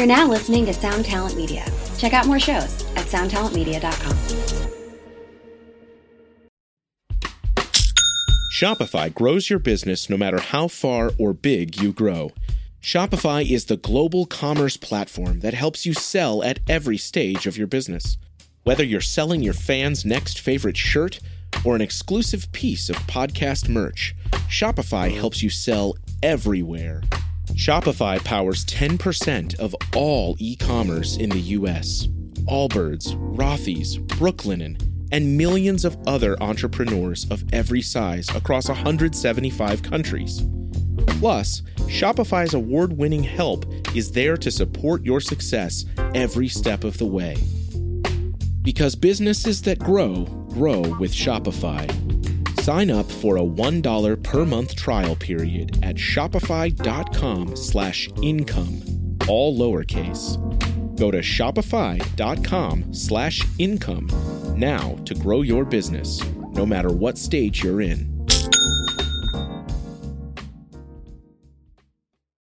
You're now listening to Sound Talent Media. Check out more shows at soundtalentmedia.com. Shopify grows your business no matter how far or big you grow. Shopify is the global commerce platform that helps you sell at every stage of your business. Whether you're selling your fans' next favorite shirt or an exclusive piece of podcast merch, Shopify helps you sell everywhere. Shopify powers 10% of all e commerce in the US. Allbirds, Rothy's, Brooklinen, and millions of other entrepreneurs of every size across 175 countries. Plus, Shopify's award winning help is there to support your success every step of the way. Because businesses that grow, grow with Shopify. Sign up for a $1 per month trial period at shopify.com slash income, all lowercase. Go to shopify.com slash income now to grow your business, no matter what stage you're in.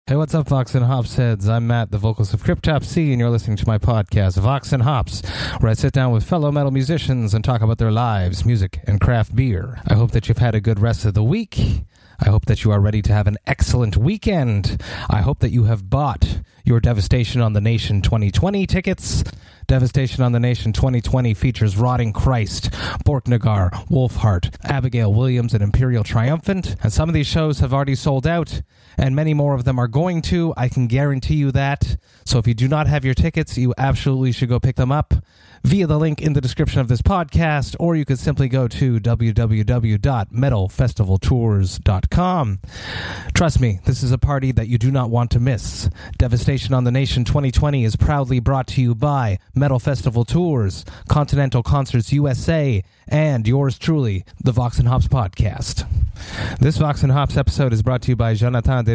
Hey, what's up, Vox and Hops heads? I'm Matt, the vocalist of Cryptopsy, and you're listening to my podcast, Vox and Hops, where I sit down with fellow metal musicians and talk about their lives, music, and craft beer. I hope that you've had a good rest of the week. I hope that you are ready to have an excellent weekend. I hope that you have bought your Devastation on the Nation 2020 tickets. Devastation on the Nation 2020 features Rotting Christ, Borknagar, Wolfheart, Abigail Williams, and Imperial Triumphant. And some of these shows have already sold out, and many more of them are going to. I can guarantee you that. So if you do not have your tickets, you absolutely should go pick them up via the link in the description of this podcast, or you could simply go to www.metalfestivaltours.com. Trust me, this is a party that you do not want to miss. Devastation on the Nation 2020 is proudly brought to you by Metal Festival Tours, Continental Concerts USA, and yours truly, the Vox and Hops podcast. This Vox and Hops episode is brought to you by Jonathan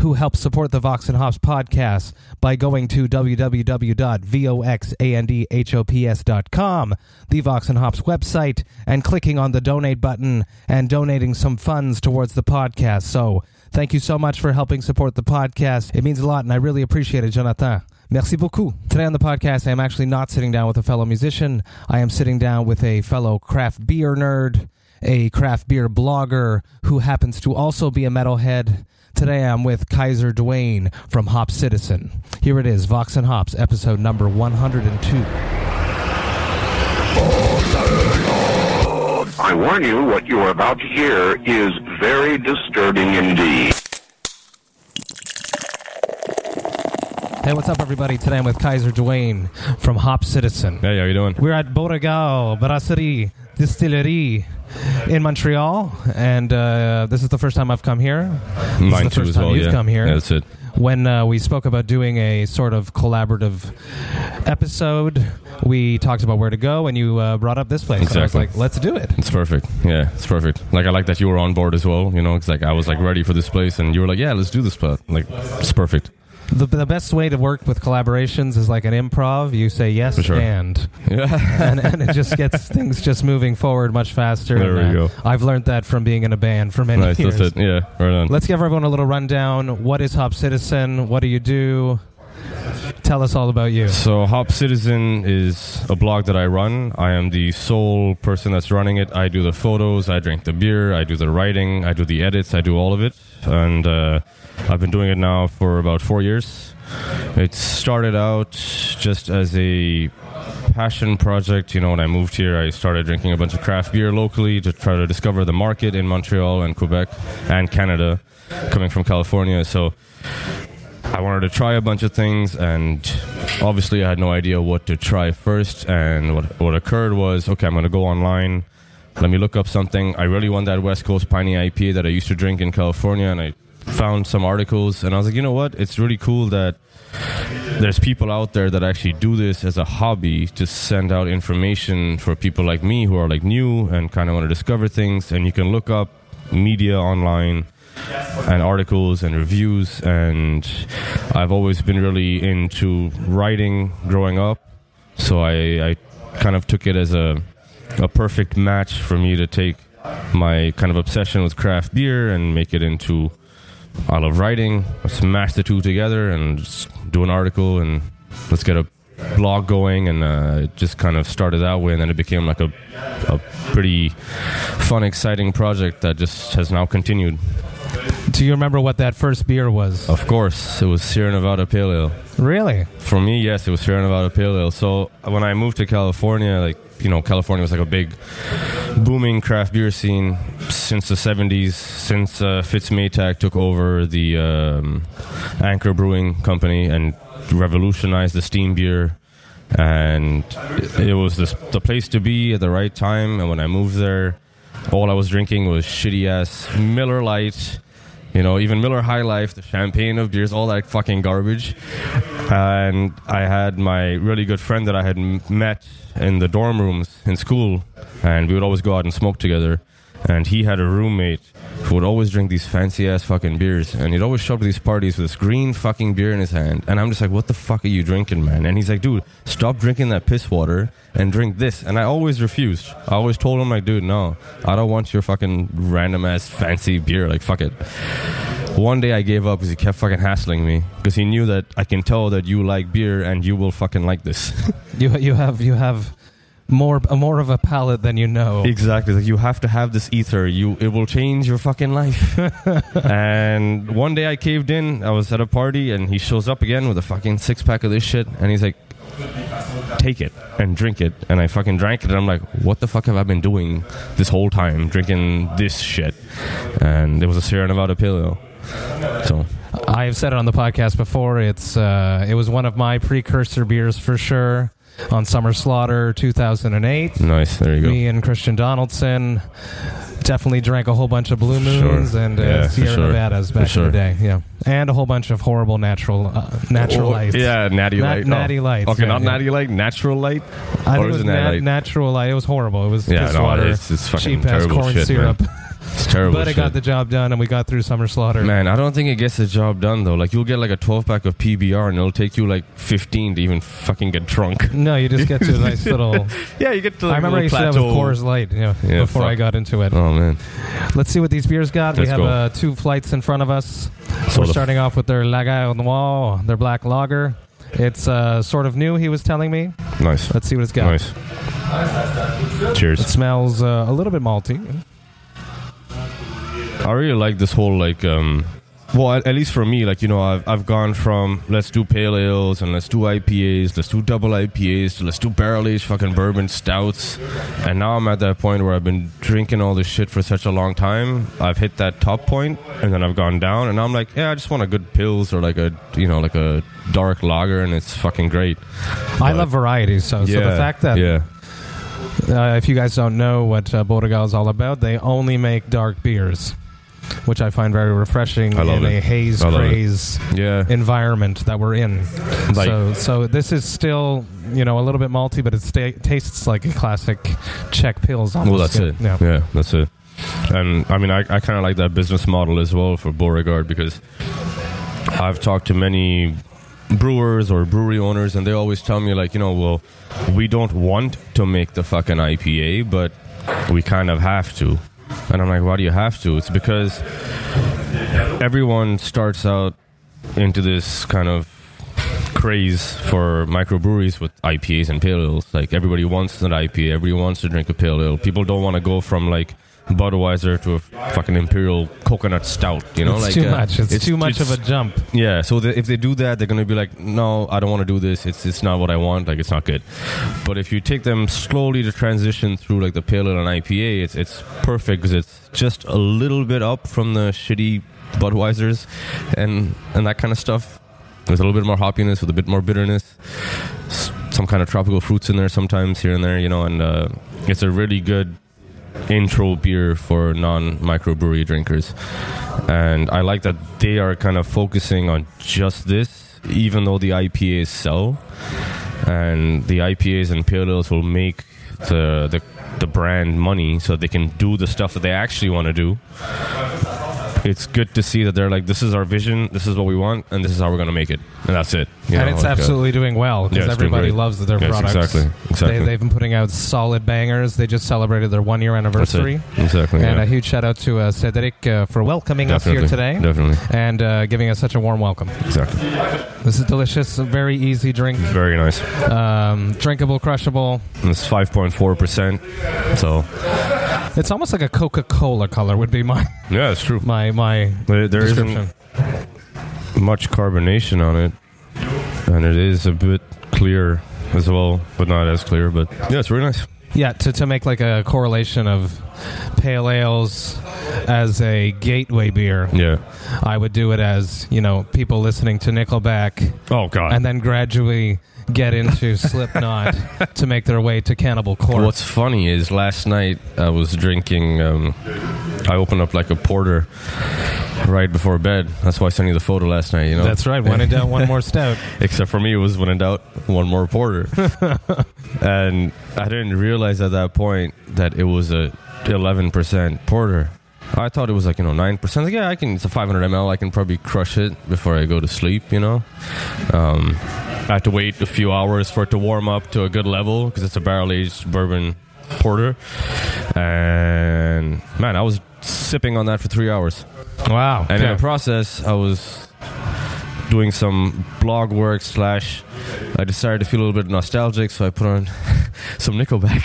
Who helps support the Vox and Hops podcast by going to www.voxandhops.com, the Vox and Hops website, and clicking on the donate button and donating some funds towards the podcast. So, thank you so much for helping support the podcast. It means a lot, and I really appreciate it, Jonathan. Merci beaucoup. Today on the podcast, I am actually not sitting down with a fellow musician. I am sitting down with a fellow craft beer nerd, a craft beer blogger who happens to also be a metalhead. Today I'm with Kaiser Duane from Hop Citizen. Here it is, Vox and Hops, episode number 102. I warn you, what you are about to hear is very disturbing indeed. Hey, what's up, everybody? Today I'm with Kaiser Duane from Hop Citizen. Hey, how you doing? We're at Beauregard Brasserie Distillerie in Montreal, and uh, this is the first time I've come here. This Mine is the too first as time well. You've yeah. come here. That's it. when uh, we spoke about doing a sort of collaborative episode, we talked about where to go, and you uh, brought up this place. And I was like, let's do it. It's perfect. Yeah, it's perfect. Like I like that you were on board as well. You know, it's like I was like ready for this place, and you were like, "Yeah, let's do this." But like, it's perfect. The, the best way to work with collaborations is like an improv. You say yes sure. and, Yeah. and and it just gets things just moving forward much faster. There and, we uh, go. I've learned that from being in a band for many nice. years. That's it. Yeah. Right on. Let's give everyone a little rundown. What is Hop Citizen? What do you do? Tell us all about you. So, Hop Citizen is a blog that I run. I am the sole person that's running it. I do the photos, I drink the beer, I do the writing, I do the edits, I do all of it. And uh, I've been doing it now for about four years. It started out just as a passion project. You know, when I moved here, I started drinking a bunch of craft beer locally to try to discover the market in Montreal and Quebec and Canada, coming from California. So I wanted to try a bunch of things, and obviously, I had no idea what to try first. And what what occurred was, okay, I'm going to go online. Let me look up something. I really want that West Coast Piney IPA that I used to drink in California, and I found some articles, and I was like, you know what? It's really cool that there's people out there that actually do this as a hobby to send out information for people like me who are like new and kind of want to discover things. And you can look up media online and articles and reviews. And I've always been really into writing growing up, so I, I kind of took it as a a perfect match for me to take my kind of obsession with craft beer and make it into I love writing. Smash the two together and do an article and let's get a blog going, and uh, it just kind of started that way, and then it became like a a pretty fun, exciting project that just has now continued. Do you remember what that first beer was? Of course, it was Sierra Nevada Pale Ale. Really? For me, yes, it was Sierra Nevada Pale Ale. So when I moved to California, like you know, California was like a big, booming craft beer scene since the '70s. Since uh, Fritz Maytag took over the um, Anchor Brewing Company and revolutionized the steam beer, and it, was this, the place to be at the right time. And when I moved there, all I was drinking was shitty ass Miller Lite. You know, even Miller High Life, the champagne of beers, all that fucking garbage. And I had my really good friend that I had met in the dorm rooms in school, and we would always go out and smoke together. And he had a roommate who would always drink these fancy ass fucking beers, and he'd always show up to these parties with this green fucking beer in his hand. And I'm just like, what the fuck are you drinking, man? And he's like, dude, stop drinking that piss water and drink this. And I always refused. I always told him, like, dude, no, I don't want your fucking random ass fancy beer. Like, fuck it. One day I gave up because he kept fucking hassling me because he knew that I can tell that you like beer and you will fucking like this. You you have you have more more of a palate than you know. exactly. Like you have to have this ether. You it will change your fucking life. and one day I caved in. I was at a party and he shows up again with a fucking six pack of this shit and he's like, take it and drink it. And I fucking drank it and I'm like, what the fuck have I been doing this whole time drinking this shit? And it was a Sierra Nevada Pale So I've said it on the podcast before. It's uh, it was one of my precursor beers for sure. On Summer Slaughter 2008, nice. There you go. me and Christian Donaldson definitely drank a whole bunch of Blue Sure. Moons and uh, Yeah, Sierra sure. Nevadas back sure. in the day. Yeah, and a whole bunch of horrible natural uh, natural Oh, lights. Yeah, Natty Na- Light. Natty Lights, Okay, yeah, not yeah. Natty Light, Natural Light. I think or it is was it Natty nat- Light? natural light. It was horrible. It was Yeah, piss no, water, it's- it's fucking cheap ass corn shit, syrup. It's terrible. but it shit. got the job done, and we got through Summer Slaughter. Man, I don't think it gets the job done though. Like you'll get like a 12 pack of PBR and it'll take you like 15 to even fucking get drunk. No, you just get to a nice little. yeah, you get to. I remember I used to have a Coors Light, you know, Yeah, before I got into it. Oh man, Let's see what these beers got. we Let's have go. uh, two flights in front of us. So We're the- starting off with their Lager Noir, their black lager. It's uh, sort of new, he was telling me. nice, Let's see what it's got. nice. Cheers. It smells uh, a little bit malty. I really like this whole like um well at, at least for me like you know I've I've gone from let's do pale ales and let's do IPAs let's do double IPAs to let's do barrel aged fucking bourbon stouts. And now I'm at that point where I've been drinking all this shit for such a long time. I've hit that top point and then I've gone down and I'm like yeah I just want a good pils or like a you know like a dark lager and it's fucking great. I love variety, so, so the fact that yeah. uh, if you guys don't know what uh, Beauregard is all about, they only make dark beers, which I find very refreshing I love in a it. haze I love it. craze yeah environment that we're in. Like- so, so this is still, you know, a little bit malty, but it sta tastes like a classic Czech pils. Well, Almost. that's it. Yeah. Yeah. that's it. And I mean, I, I kind of like that business model as well for Beauregard because I've talked to many brewers or brewery owners, and they always tell me like, you know, well, we don't want to make the fucking IPA, but we kind of have to. And I'm like, why do you have to? It's because everyone starts out into this kind of craze for microbreweries with IPAs and pale ales. Like everybody wants an IPA, everybody wants to drink a pale ale. People don't want to go from like Budweiser to a fucking imperial coconut stout. You know, it's like too uh, much. It's, too much of a jump. yeah. So the, if they do that, they're gonna be like, no, I don't want to do this. It's it's not what I want. Like it's not good. But if you take them slowly to transition through like the pale ale and IPA, it's it's perfect because it's just a little bit up from the shitty Budweisers and and that kind of stuff. There's a little bit more hoppiness with a bit more bitterness, some kind of tropical fruits in there sometimes here and there, you know, and uh, it's a really good intro beer for non microbrewery drinkers. And I like that they are kind of focusing on just this, even though the IPAs sell. And the IPAs and pale ales will make the, the, the brand money so they can do the stuff that they actually want to do. It's good to see that they're like, this is our vision, this is what we want, and this is how we're gonna make it, and that's it. You and know, it's like, uh, absolutely doing well because yeah, everybody loves their Yes, products. exactly, exactly. They, they've been putting out solid bangers. They just celebrated their one year anniversary. Exactly. And yeah. a huge shout out to uh, Cedric uh, for welcoming us here today Definitely. and uh, giving us such a warm welcome. Exactly. This is delicious, very easy drink, Very nice. um, drinkable, crushable. And it's 5.4%. So, It's almost like a Coca Cola color would be my yeah, it's true. my my There, there description. isn't much carbonation on it, and it is a bit clear as well, but not as clear. But yeah, it's really nice. Yeah, to, to make like a correlation of pale ales as a gateway beer, Yeah. I would do it as, you know, people listening to Nickelback Oh God. and then gradually get into Slipknot to make their way to Cannibal Corpse. What's funny is last night I was drinking. Um, I opened up like a porter right before bed. That's why I sent you the photo last night. You know. That's right. When in doubt, one more stout. Except for me, it was one in doubt, one more porter. and I didn't realize at that point that it was a 11% porter. I thought it was like, you know, 9%. Like, yeah, I can, it's a 500 ml. I can probably crush it before I go to sleep, you know? Um, I have to wait a few hours for it to warm up to a good level because it's a barrel aged bourbon porter. And man, I was sipping on that for three hours. Wow. And in the process, I was doing some blog work slash. I decided to feel a little bit nostalgic, so I put on some Nickelback.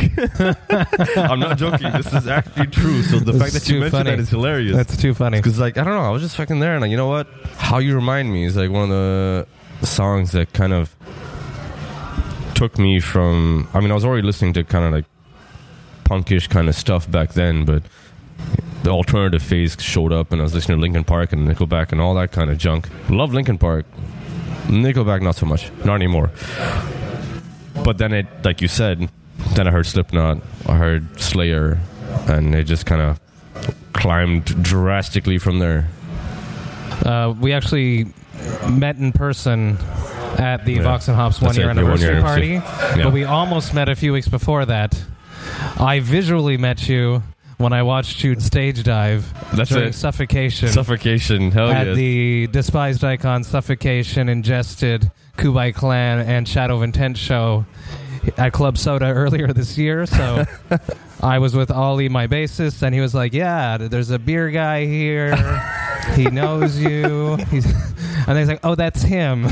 I'm not joking. This is actually true. So the This fact that you mentioned funny. that is hilarious. That's too funny. Because like I don't know, I was just fucking there, and like, you know what? How you remind me is like one of the songs that kind of took me from. I mean, I was already listening to kind of like punkish kind of stuff back then, but the alternative phase showed up, and I was listening to Linkin Park and Nickelback and all that kind of junk. Love Linkin Park, Nickelback not so much, not anymore. But then it, like you said, then I heard Slipknot, I heard Slayer, and it just kind of climbed drastically from there. Uh, we actually met in person at the Yeah. Vox and Hops one That's year it, anniversary year party. Yeah. but we almost met a few weeks before that. I visually met you when I watched you stage dive That's during it. Suffocation Suffocation, hell at the Despised Icon Suffocation Ingested Kublai Khan and Shadow of Intent show at Club Soda earlier this year. So I was with Ollie, my bassist, and he was like, "Yeah, there's a beer guy here. he knows you." He's, and he's like, "Oh, that's him."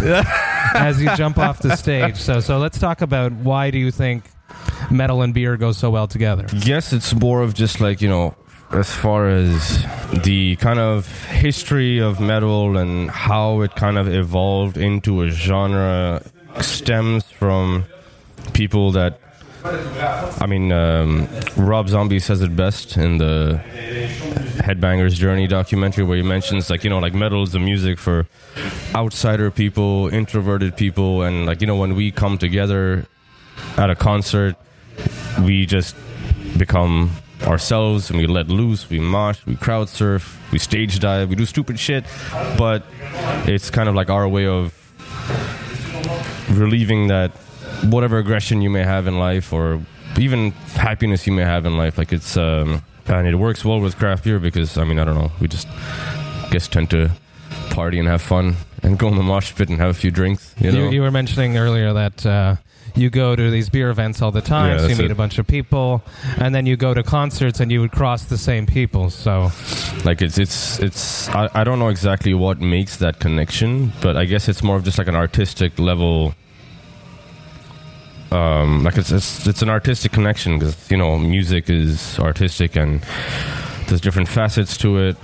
As you jump off the stage. So, so let's talk about why do you think metal and beer go so well together? Yes, it's more of just like, you know, as far as the kind of history of metal and how it kind of evolved into a genre stems from people that. I mean, um, Rob Zombie says it best in the Headbangers Journey documentary where he mentions, like, you know, like metal is the music for outsider people, introverted people, and, like, you know, when we come together at a concert, we just become ourselves and we let loose, we mosh, we crowd surf, we stage dive, we do stupid shit, but it's kind of like our way of relieving that whatever aggression you may have in life or even happiness you may have in life. Like it's, um, and it works well with craft beer because, I mean, I don't know, we just guess tend to party and have fun and go in the mosh pit and have a few drinks, you know? You, you were mentioning earlier that uh, you go to these beer events all the time, Yeah, so you meet it. a bunch of people, and then you go to concerts and you would cross the same people. So like it's it's it's I, I don't know exactly what makes that connection but i guess it's more of just like an artistic level um like it's it's, it's an artistic connection because you know music is artistic and there's different facets to it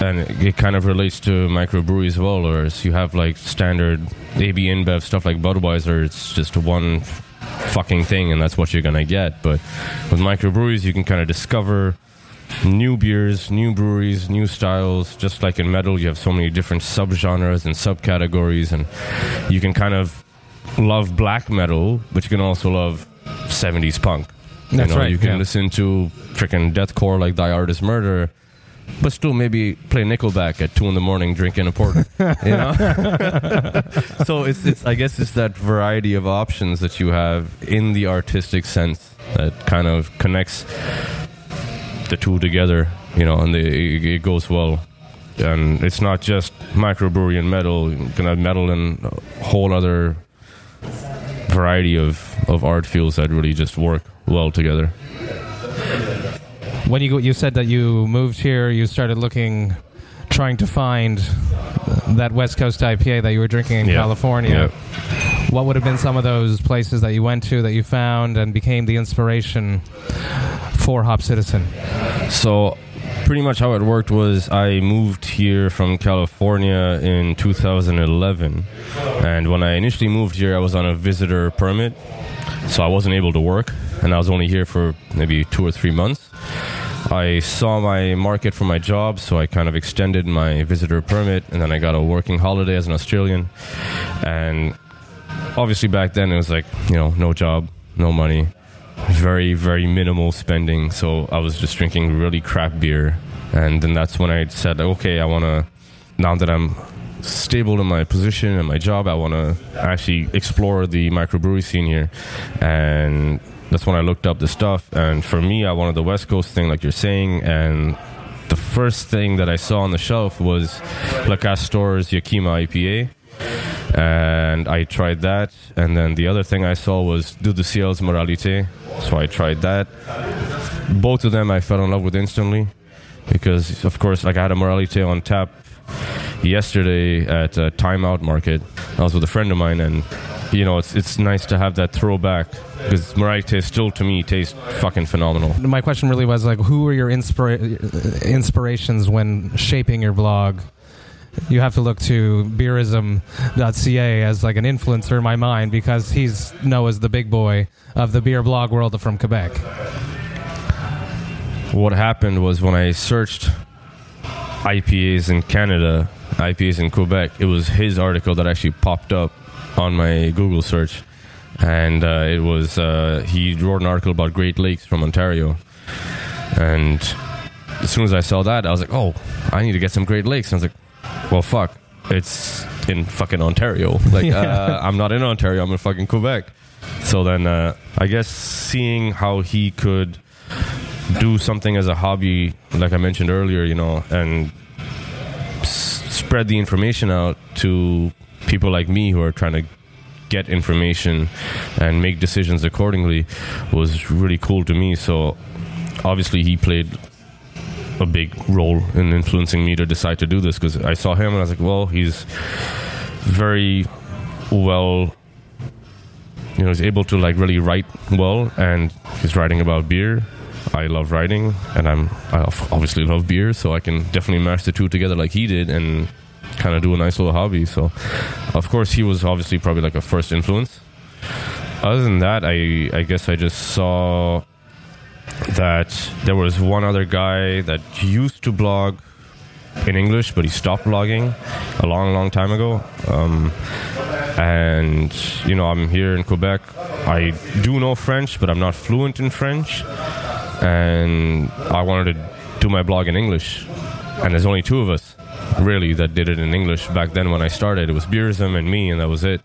and it, kind of relates to microbrewery as well whereas you have like standard ab inbev stuff like budweiser it's just one fucking thing and that's what you're gonna get but with microbreweries you can kind of discover new beers, new breweries, new styles. Just like in metal, you have so many different subgenres and subcategories, and you can kind of love black metal, but you can also love 70s punk. That's you know, right, You can yeah. listen to freaking deathcore like Thy Art Is Murder. But still, maybe play Nickelback at two in the morning, drinking a porter. You know, so it's, it's. I guess it's that variety of options that you have in the artistic sense that kind of connects the two together, you know, and they, it, it goes well. and it's not just microbrewery and metal. You can have metal and a whole other variety of, of art fields that really just work well together. When you you said that you moved here, you started looking, trying to find that West Coast IPA that you were drinking in Yeah. California. What would have been some of those places that you went to that you found and became the inspiration for Hop Citizen? So, pretty much how it worked was I moved here from California in 2011. And when I initially moved here, I was on a visitor permit. So, I wasn't able to work. And I was only here for maybe two or three months. I saw my market for my job, so I kind of extended my visitor permit. And then I got a working holiday as an Australian. And obviously, back then, it was like, you know, no job, no money very very minimal spending so i was just drinking really crap beer and then that's when i said okay i want to now that i'm stable in my position and my job i want to actually explore the microbrewery scene here and that's when i looked up the stuff and for me i wanted the west coast thing like you're saying and the first thing that i saw on the shelf was Le Castor's yakima ipa and I tried that. And then the other thing I saw was the Ciel's Moralité. So I tried that. Both of them I fell in love with instantly because, of course, like I had a Moralité on tap yesterday at a Timeout Market. I was with a friend of mine, and you know, it's it's nice to have that throwback because Moralité still to me tastes fucking phenomenal. My question really was like, who were your inspira- inspirations when shaping your blog? You have to look to beerism.ca as like an influencer in my mind because he's Noah's the big boy of the beer blog world from Quebec. what happened was when I searched IPAs in Canada, IPAs in Quebec, it was his article that actually popped up on my Google search. And uh, it was, uh, he wrote an article about Great Lakes from Ontario. And as soon as I saw that, I was like, oh, I need to get some Great Lakes. And I was like, well, fuck, it's in fucking Ontario. Like, uh, I'm not in Ontario, I'm in fucking Quebec. So then, uh, I guess seeing how he could do something as a hobby, like I mentioned earlier, you know, and s- spread the information out to people like me who are trying to get information and make decisions accordingly was really cool to me. So obviously he played a big role in influencing me to decide to do this because I saw him and I was like, well, he's very well you know he's able to like really write well and he's writing about beer i love writing and i'm i obviously love beer so i can definitely match the two together like he did and kind of do a nice little hobby so of course he was obviously probably like a first influence. Other than that i i guess i just saw that there was one other guy that used to blog in english but he stopped blogging a long long time ago. Um, and you know i'm here in quebec. I do know french but i'm not fluent in french. And i wanted to do my blog in english. And there's only two of us really that did it in english back then when i started. It was beerism and me and that was it.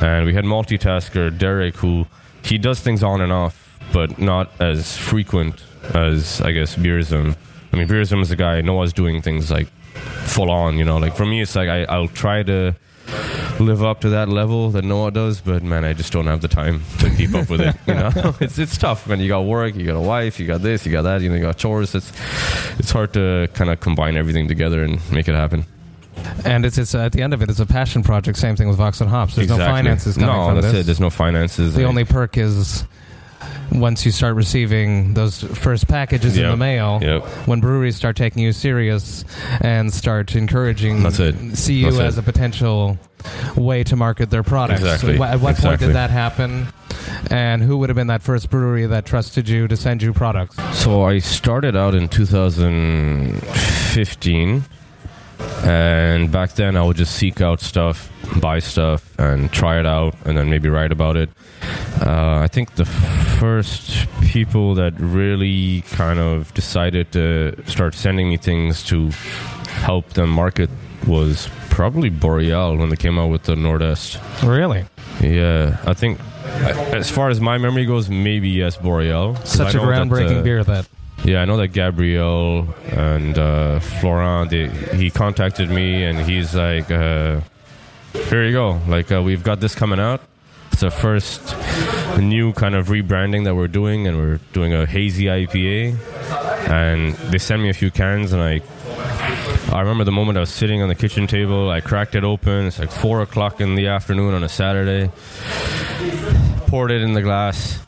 And we had multitasker derek who he does things on and off but not as frequent as i guess beerism i mean beerism is a guy noah's doing things like full on you know like for me it's like I, i'll try to live up to that level that Noah does, but man, I just don't have the time to keep up with it. You know, it's it's tough when you got work, you got a wife, you got this, you got that, you know, you got chores. It's it's hard to kind of combine everything together and make it happen. And it's, it's at the end of it, it's a passion project. Same thing with Vox and Hops. There's no finances coming No, that's this. it. There's no finances. the I- only perk is once you start receiving those first packages in the mail, Yep. when breweries start taking you serious and start encouraging, That's it. see you That's as it. a potential way to market their products. Exactly. At what point did that happen? And who would have been that first brewery that trusted you to send you products? So I started out in 2015, and back then I would just seek out stuff, buy stuff, and try it out, and then maybe write about it. Uh, I think the first people that really kind of decided to start sending me things to help them market was probably Boréale when they came out with the Nordet. Really? Yeah, I think as far as my memory goes, maybe yes, Boréale. Such a groundbreaking uh, beer that Yeah, I know that Gabriel and uh, Florent. They, he contacted me and he's like, uh, "Here you go. Like uh, we've got this coming out. It's the first new kind of rebranding that we're doing, and we're doing a hazy IPA. And they sent me a few cans, and I I remember the moment I was sitting on the kitchen table. I cracked it open. It's like four o'clock in the afternoon on a Saturday. Poured it in the glass.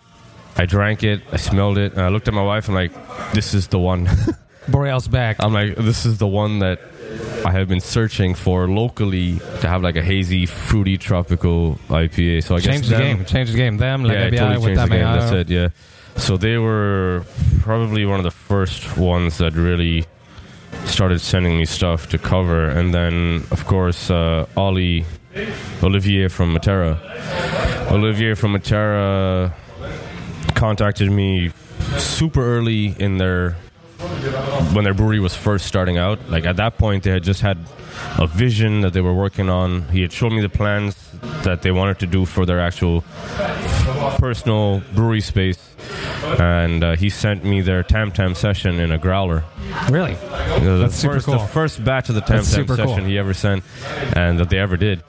I drank it. I smelled it. And I looked at my wife. and like, "This is the one." Boréale's back. I'm like, "This is the one that I have been searching for locally to have like a hazy, fruity, tropical IPA." So I guess Change guess the them- game. Change the game. Them, like yeah, ABI totally with the game. That's it. Yeah. So they were probably one of the first ones that really started sending me stuff to cover, and then of course uh, Ollie, Olivier from Matera, Olivier from Matera contacted me super early in their when their brewery was first starting out. Like at that point, they had just had a vision that they were working on. He had shown me the plans that they wanted to do for their actual personal brewery space, and uh, he sent me their Tam Tam session in a growler. Really? The That's super first, cool. The first batch of the Tam Tam session cool. he ever sent, and that they ever did.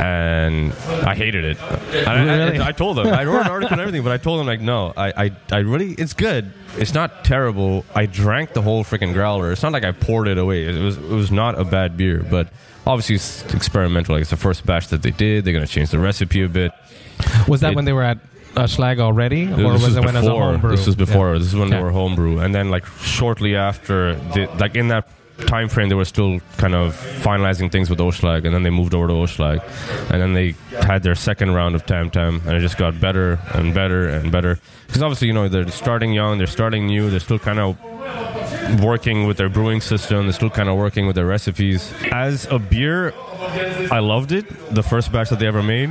And I hated it. I, Really? I, I told them. I wrote an article and everything, but I told them like, no, I, I, I really, it's good. It's not terrible. I drank the whole freaking growler. It's not like I poured it away. It was, it was not a bad beer, but obviously it's experimental. Like it's the first batch that they did. They're gonna change the recipe a bit. Was that It- when they were at uh, Schlag already, or was was it when as a homebrew? This was before. Yeah. This is when Yeah. they were homebrew, and then like shortly after, the, like in that time frame, they were still kind of finalizing things with Oshlag, and then they moved over to Oshlag, and then they had their second round of Tam Tam, and it just got better and better and better. Because obviously, you know, they're starting young, they're starting new, they're still kind of working with their brewing system. They're still kind of working with their recipes. As a beer, I loved it, the first batch that they ever made.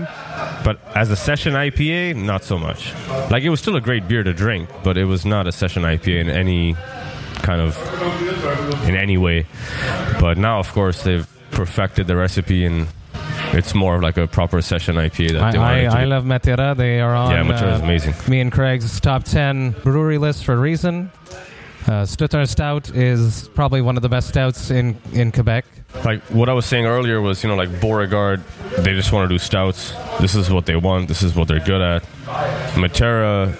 But as a session IPA, not so much. Like it was still a great beer to drink, but it was not a session IPA in any kind of in any way. But now, of course, they've perfected the recipe and. It's more of like a proper session IPA that I, they wanted I, to I love Matera. They are on Yeah, Matera is uh, amazing. me and Craig's top 10 brewery list for a reason. Uh, Stuttgart Stout is probably one of the best stouts in, in Quebec. Like what I was saying earlier was, you know, like Beauregard, they just want to do stouts. This is what they want. This is what they're good at. Matera,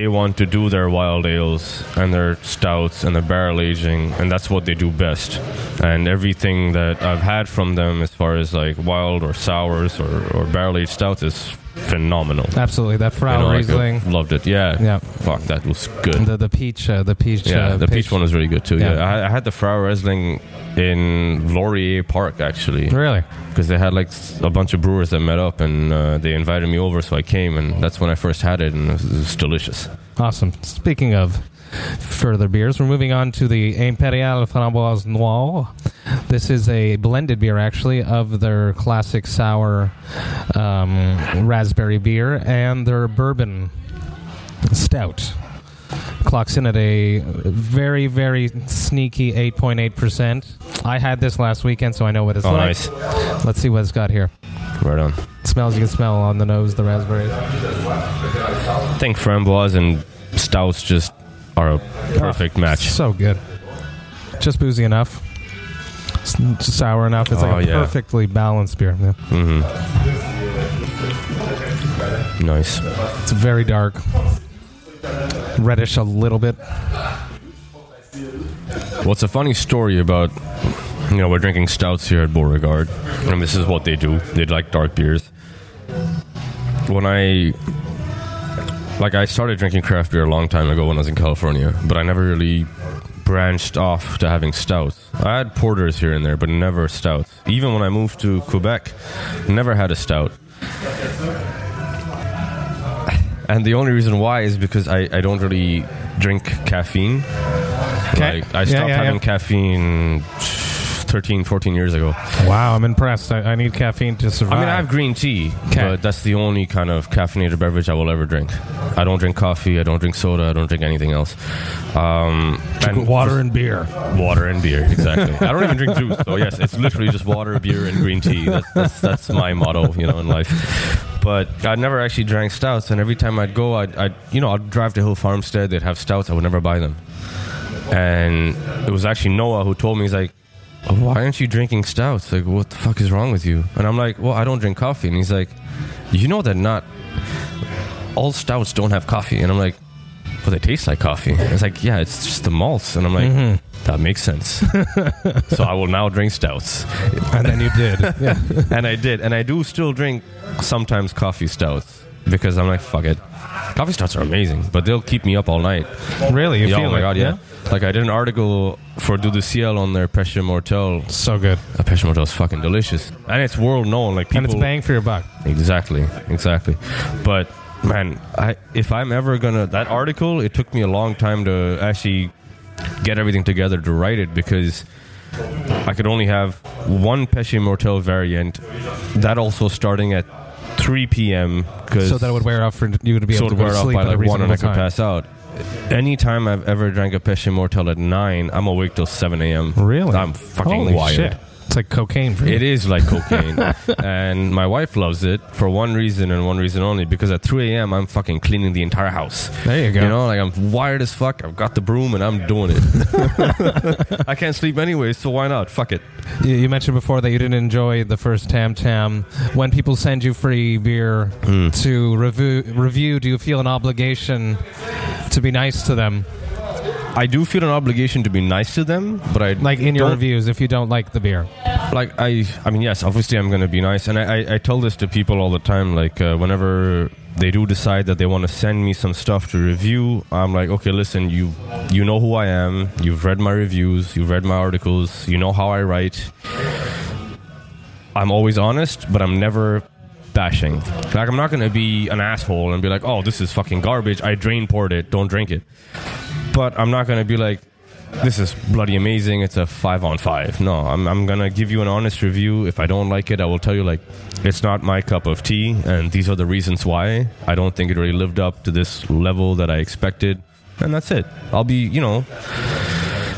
they want to do their wild ales and their stouts and their barrel aging, and that's what they do best. And everything that I've had from them, as far as like wild or sours or, or barrel aged stouts, is phenomenal. Absolutely. That You Frau know, Riesling. I loved it. Yeah. Yeah. Fuck, that was good. The, the peach, uh, the peach, Yeah, uh, the peach one was really good too. Yeah. Yeah, I, I had the Frau Riesling in Laurier Park actually Really? because they had like a bunch of brewers that met up and uh, they invited me over, so I came and that's when I first had it and it was, it was delicious. Awesome. Speaking of further beers, we're moving on to the Imperial Framboise Noir. This is a blended beer, actually, of their classic sour um, raspberry beer and their bourbon stout. Clocks in at a very, very sneaky 8.8%. I had this last weekend, so I know what it's Oh, like. nice, Let's see what it's got here. right on. smells, you can smell on the nose the raspberries. I think framboise and stouts just are a perfect match. So good. Just boozy enough. Sour enough. It's Oh, like a yeah. perfectly balanced beer. Yeah. hmm Nice. It's very dark. Reddish a little bit. Well, it's a funny story about, you know, we're drinking stouts here at Beauregard, and this is what they do. They like dark beers. When I, like, I started drinking craft beer a long time ago when I was in California, but I never really branched off to having stouts. I had porters here and there, but never stouts. Even when I moved to Quebec, never had a stout. And the only reason why is because I, I don't really drink caffeine. Okay. Like, I Yeah, stopped yeah, having yeah. caffeine 13, 14 years ago. Wow, I'm impressed. I, I need caffeine to survive. I mean, I have green tea, Okay. but that's the only kind of caffeinated beverage I will ever drink. I don't drink coffee. I don't drink soda. I don't drink anything else. Um, and water and beer. water and beer, exactly. I don't even drink juice. So yes, it's literally just water, beer, and green tea. That's that's, that's my motto, you know, in life. But I never actually drank stouts, and every time I'd go, I'd, I'd you know I'd drive to Hill Farmstead. They'd have stouts. I would never buy them. And it was actually Noah who told me he's like, Oh, "Why aren't you drinking stouts? Like, what the fuck is wrong with you?" And I'm like, "Well, I don't drink coffee." And he's like, "You know that not all stouts don't have coffee." And I'm like, well, they taste like coffee." It's like, "Yeah, it's just the malts." And I'm like, mm-hmm. "That makes sense." so I will now drink stouts And then you did. Yeah. and I did, and I do still drink sometimes coffee stouts because I'm like, fuck it. Coffee stouts are amazing, but they'll keep me up all night. Really? You yeah, feel oh my it? god, yeah. Like I did an article for Dieu du Ciel on their Péché Mortel. So good. Uh, Péché Mortel is fucking delicious, and it's world known. Like people, and it's bang for your buck. Exactly, exactly. But man, I if I'm ever gonna that article, it took me a long time to actually get everything together to write it because I could only have one Péché Mortel variant. That also starting at 3 p.m. Cause So that it would wear off for you to be so able to go wear to off sleep by at a like one, and I reasonable could time. pass out. Anytime I've ever drank a Péché Mortel at nine, I'm awake till 7 a.m. Really? I'm fucking Holy wired. shit. It's like cocaine for you. It is like cocaine. and my wife loves it for one reason and one reason only because at 3 a.m. I'm fucking cleaning the entire house. There you go. You know, like I'm wired as fuck. I've got the broom and I'm doing it. I can't sleep anyway, so why not? Fuck it. You, you mentioned before that you didn't enjoy the first Tam Tam. When people send you free beer Hmm. to review, review, do you feel an obligation to be nice to them? I do feel an obligation to be nice to them, but I Like in your reviews, if you don't like the beer. like I, I mean, yes, obviously I'm going to be nice, and I, I, I tell this to people all the time. Like uh, whenever they do decide that they want to send me some stuff to review, I'm like, okay, listen, you, you know who I am. You've read my reviews. You've read my articles. You know how I write. I'm always honest, but I'm never bashing. Like I'm not going to be an asshole and be like, oh, this is fucking garbage. I drain poured it. Don't drink it. But I'm not going to be like, this is bloody amazing. It's a five on five. No, I'm, I'm going to give you an honest review. If I don't like it, I will tell you, like, it's not my cup of tea, and these are the reasons why. I don't think it really lived up to this level that I expected. And that's it. I'll be, you know,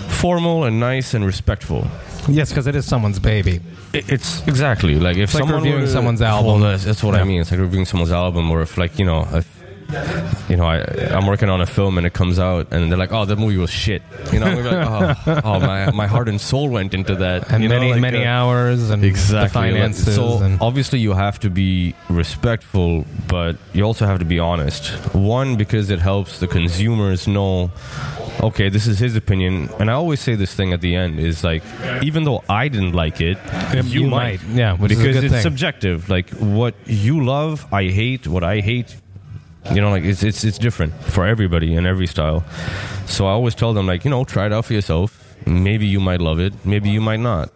formal and nice and respectful. Yes, because it is someone's baby. It- It's exactly like if like someone reviewing were someone's album. Well, that's, that's what Yeah. I mean. It's like reviewing someone's album, or if like you know, if, you know, I, I'm working on a film and it comes out, and they're like, "Oh, that movie was shit." You know, we're like, "Oh, oh, my my heart and soul went into that." And you know, many, like, many uh, hours and Exactly. the finances. Like, so and, obviously you have to be respectful, but you also have to be honest. One because it helps the consumers know, okay, this is his opinion. And I always say this thing at the end is like, even though I didn't like it, you, you might. might. Yeah, which is a because it's thing. subjective. Like what you love, I hate. What I hate, you know, like it's it's it's different for everybody and every style. So I always tell them like, you know, try it out for yourself. Maybe you might love it. Maybe you might not.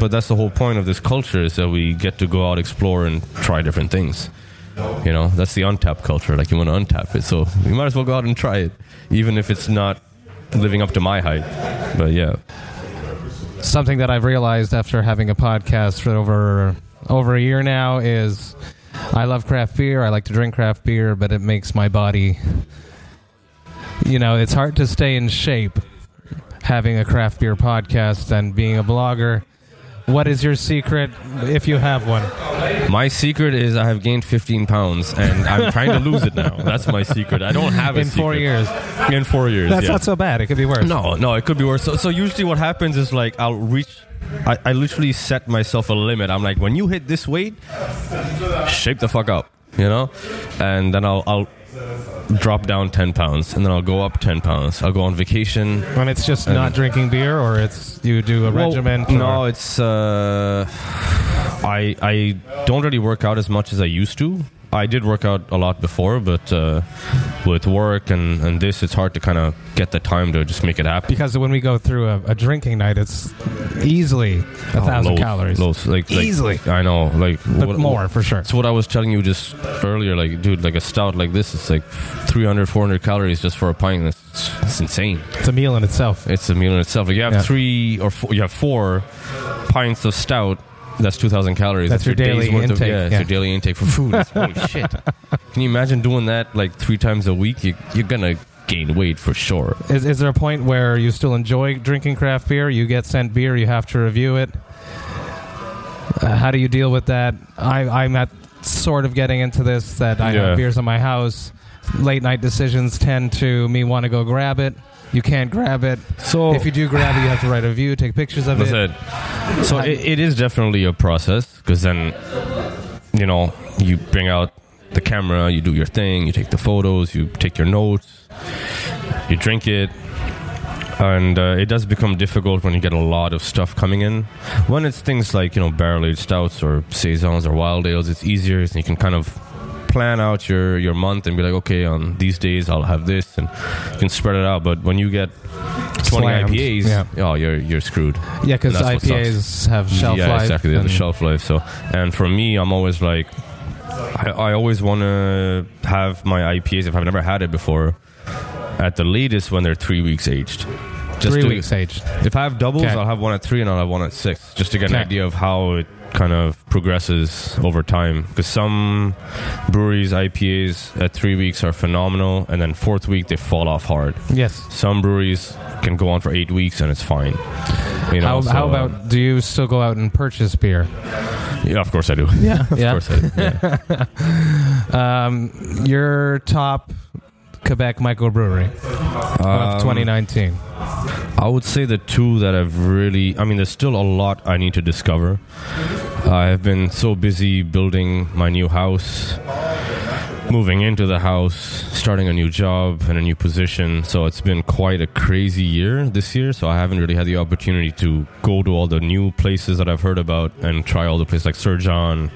But that's the whole point of this culture is that we get to go out, explore, and try different things. You know, that's the Untappd culture. Like you want to Untappd it, so you might as well go out and try it, even if it's not living up to my height. But yeah, something that I've realized after having a podcast for over over a year now is I love craft beer. I like to drink craft beer, but it makes my body you know, it's hard to stay in shape having a craft beer podcast and being a blogger. What is your secret if you have one? my secret is I have gained 15 pounds, and I'm trying to lose it now. That's my secret. I don't have a In four secret. years. In four years, That's yeah. not so bad. It could be worse. No, no, it could be worse. So, so usually what happens is like I'll reach. I, I literally set myself a limit. I'm like, when you hit this weight, shape the fuck up, you know, and then I'll I'll drop down ten pounds, and then I'll go up ten pounds. I'll go on vacation. And it's just not drinking beer, or it's you do a Well, regiment. No, it's uh, I I don't really work out as much as I used to. I did work out a lot before, but uh, with work and, and this, it's hard to kind of get the time to just make it happen. because when we go through a, a drinking night, it's easily a Oh, thousand loads, calories. loads, like, like- Easily. I know, like but what- more for sure. It's what I was telling you just earlier. Like, dude, like a stout like this, it's like 300, 400 calories just for a pint. It's, it's insane. It's a meal in itself. It's a meal in itself. Like you have Yeah. three or four, you have four pints of stout. That's 2,000 calories. That's your day's daily worth of- intake, yeah, it's your daily intake for food. It's- Holy shit. Can you imagine doing that like three times a week? You, you're going to gain weight for sure. Is, is there a point where you still enjoy drinking craft beer? You get sent beer, you have to review it. Uh, how do you deal with that? I, I'm at sort of getting into this that I Yeah. have beers in my house. Late night decisions tend to me want to go grab it. You can't grab it. So If you do grab it, you have to write a review, take pictures of That's it. it. So it, it is definitely a process because then, you know, you bring out the camera, you do your thing, you take the photos, you take your notes, you drink it. And uh, it does become difficult when you get a lot of stuff coming in. When it's things like, you know, barrel aged stouts or saisons or wild ales, it's easier and you can kind of plan out your, your month and be like, okay, on these days I'll have this and you can spread it out. But when you get 20 Slammed, IPAs, yeah. oh, you're, you're screwed. Yeah, because IPAs have shelf yeah, life. exactly. They have and- shelf life. So, and for me, I'm always like, I, I always want to have my IPAs if I've never had it before, at the latest when they're three weeks aged. Just Three to- weeks aged. If I have doubles, Okay. I'll have one at three and I'll have one at six, just to get an idea of how it kind of progresses over time. Because some breweries IPAs at three weeks are phenomenal, and then fourth week they fall off hard. Yes. Some breweries can go on for eight weeks and it's fine. You know, How, so, how uh, about do you still go out and purchase beer? Yeah, of course I do. Yeah, of course I do. Yeah. Um, your top Quebec microbrewery of Um, 2019. I would say the two that I've really, I mean, there's still a lot I need to discover. I have been so busy building my new house, moving into the house, starting a new job and a new position. So it's been quite a crazy year this year. So I haven't really had the opportunity to go to all the new places that I've heard about and try all the places like Sir John,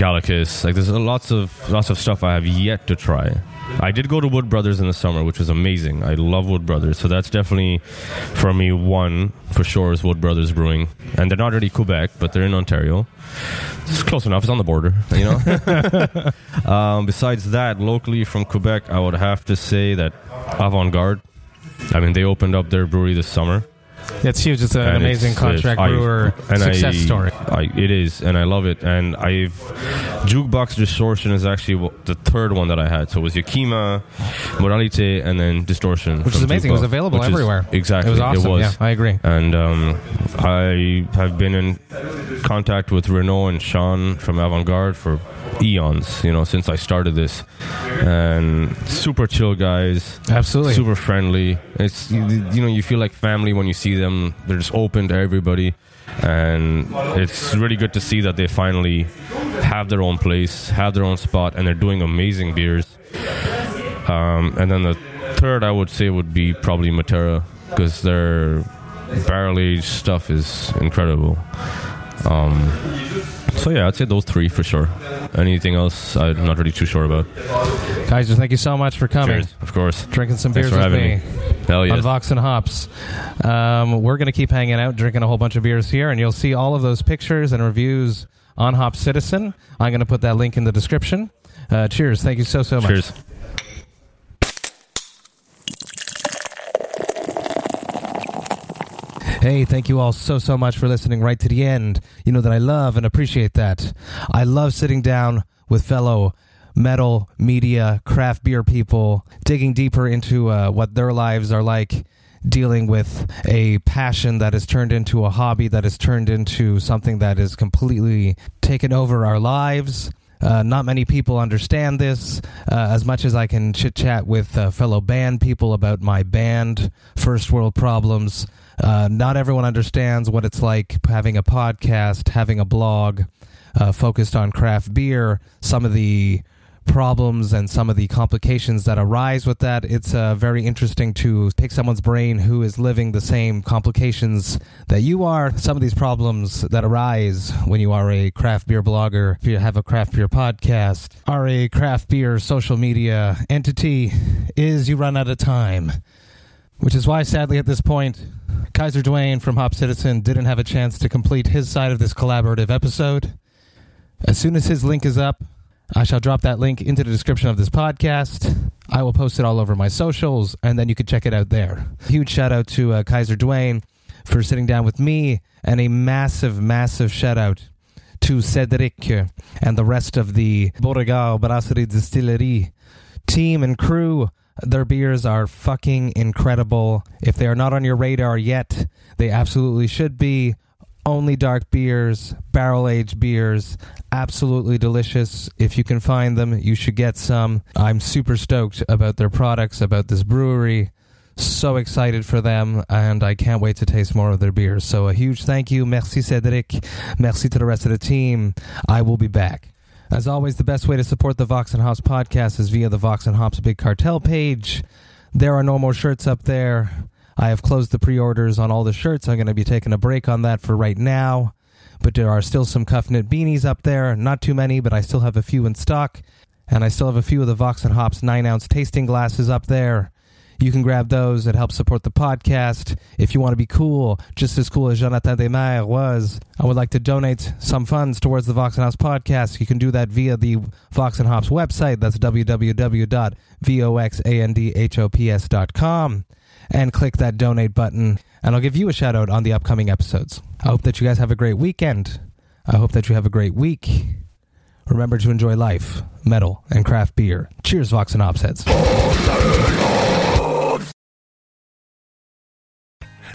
Gallicus. Like there's lots of lots of stuff I have yet to try. I did go to Wood Brothers in the summer, which was amazing. I love Wood Brothers, so that's definitely for me one for sure is Wood Brothers Brewing, and they're not really Quebec, but they're in Ontario. It's close enough. It's on the border, you know. um, besides that, locally from Quebec, I would have to say that Avant Garde. I mean, they opened up their brewery this summer. It's huge. It's an and amazing it's- contract I- brewer and success I- story. I, it is, and I love it. And I've jukebox distortion is actually the third one that I had. So it was Yakima, Moralite, and then distortion, Which is amazing. It was available which is- everywhere. exactly, It was awesome. was. Yeah, I agree. And um, I have been in contact with Renault and Sean from Avant Garde for eons, you know, since I started this. And super chill guys, Absolutely. super friendly. It's you, you know you feel like family when you see them. They're just open to everybody, and it's really good to see that they finally have their own place, have their own spot, and they're doing amazing beers. Um, and then the third, I would say, would be probably Matera because their barrel aged stuff is incredible. Um, so yeah, I'd say those three for sure. Anything else, I'm not really too sure about. Kaiser, thank you so much for coming. Cheers, of course. Drinking some Thanks beers for with having me. me. Hell on. Vox and Hops. Um, we're going to keep hanging out, drinking a whole bunch of beers here, and you'll see all of those pictures and reviews on Hop Citizen. I'm going to put that link in the description. Uh, cheers. Thank you so, so much. Cheers. Hey, thank you all so, so much for listening right to the end. You know that I love and appreciate that. I love sitting down with fellow metal, media, craft beer people, digging deeper into uh, what their lives are like, dealing with a passion that has turned into a hobby, that has turned into something that is completely taken over our lives. Uh, not many people understand this. Uh, as much as I can chit chat with uh, fellow band people about my band, First World Problems, uh, not everyone understands what it's like having a podcast, having a blog uh, focused on craft beer, some of the problems and some of the complications that arise with that. It's uh, very interesting to pick someone's brain who is living the same complications that you are. Some of these problems that arise when you are a craft beer blogger, if you have a craft beer podcast, are a craft beer social media entity, is you run out of time. Which is why, sadly, at this point, Kaiser Dwayne from Hop Citizen didn't have a chance to complete his side of this collaborative episode. As soon as his link is up, I shall drop that link into the description of this podcast. I will post it all over my socials, and then you can check it out there. Huge shout out to uh, Kaiser Dwayne for sitting down with me, and a massive, massive shout out to Cedric and the rest of the Beauregard Brasserie Distillerie team and crew. Their beers are fucking incredible. If they are not on your radar yet, they absolutely should be. only dark beers, barrel aged beers, absolutely delicious. If you can find them, you should get some. I'm super stoked about their products, about this brewery. So excited for them, and I can't wait to taste more of their beers. So, a huge thank you. Merci, Cedric. Merci to the rest of the team. I will be back. As always, the best way to support the Vox and Hops podcast is via the Vox and Hops Big Cartel page. There are no more shirts up there. I have closed the pre orders on all the shirts. I'm going to be taking a break on that for right now. But there are still some cuff knit beanies up there. Not too many, but I still have a few in stock. And I still have a few of the Vox and Hops 9 ounce tasting glasses up there. You can grab those. It helps support the podcast. If you want to be cool, just as cool as Jonathan Desmaires was, I would like to donate some funds towards the Vox and Hops podcast. You can do that via the Vox and Hops website. That's www.voxandhops.com. And click that donate button, and I'll give you a shout out on the upcoming episodes. I hope that you guys have a great weekend. I hope that you have a great week. Remember to enjoy life, metal, and craft beer. Cheers, Vox and Hops heads.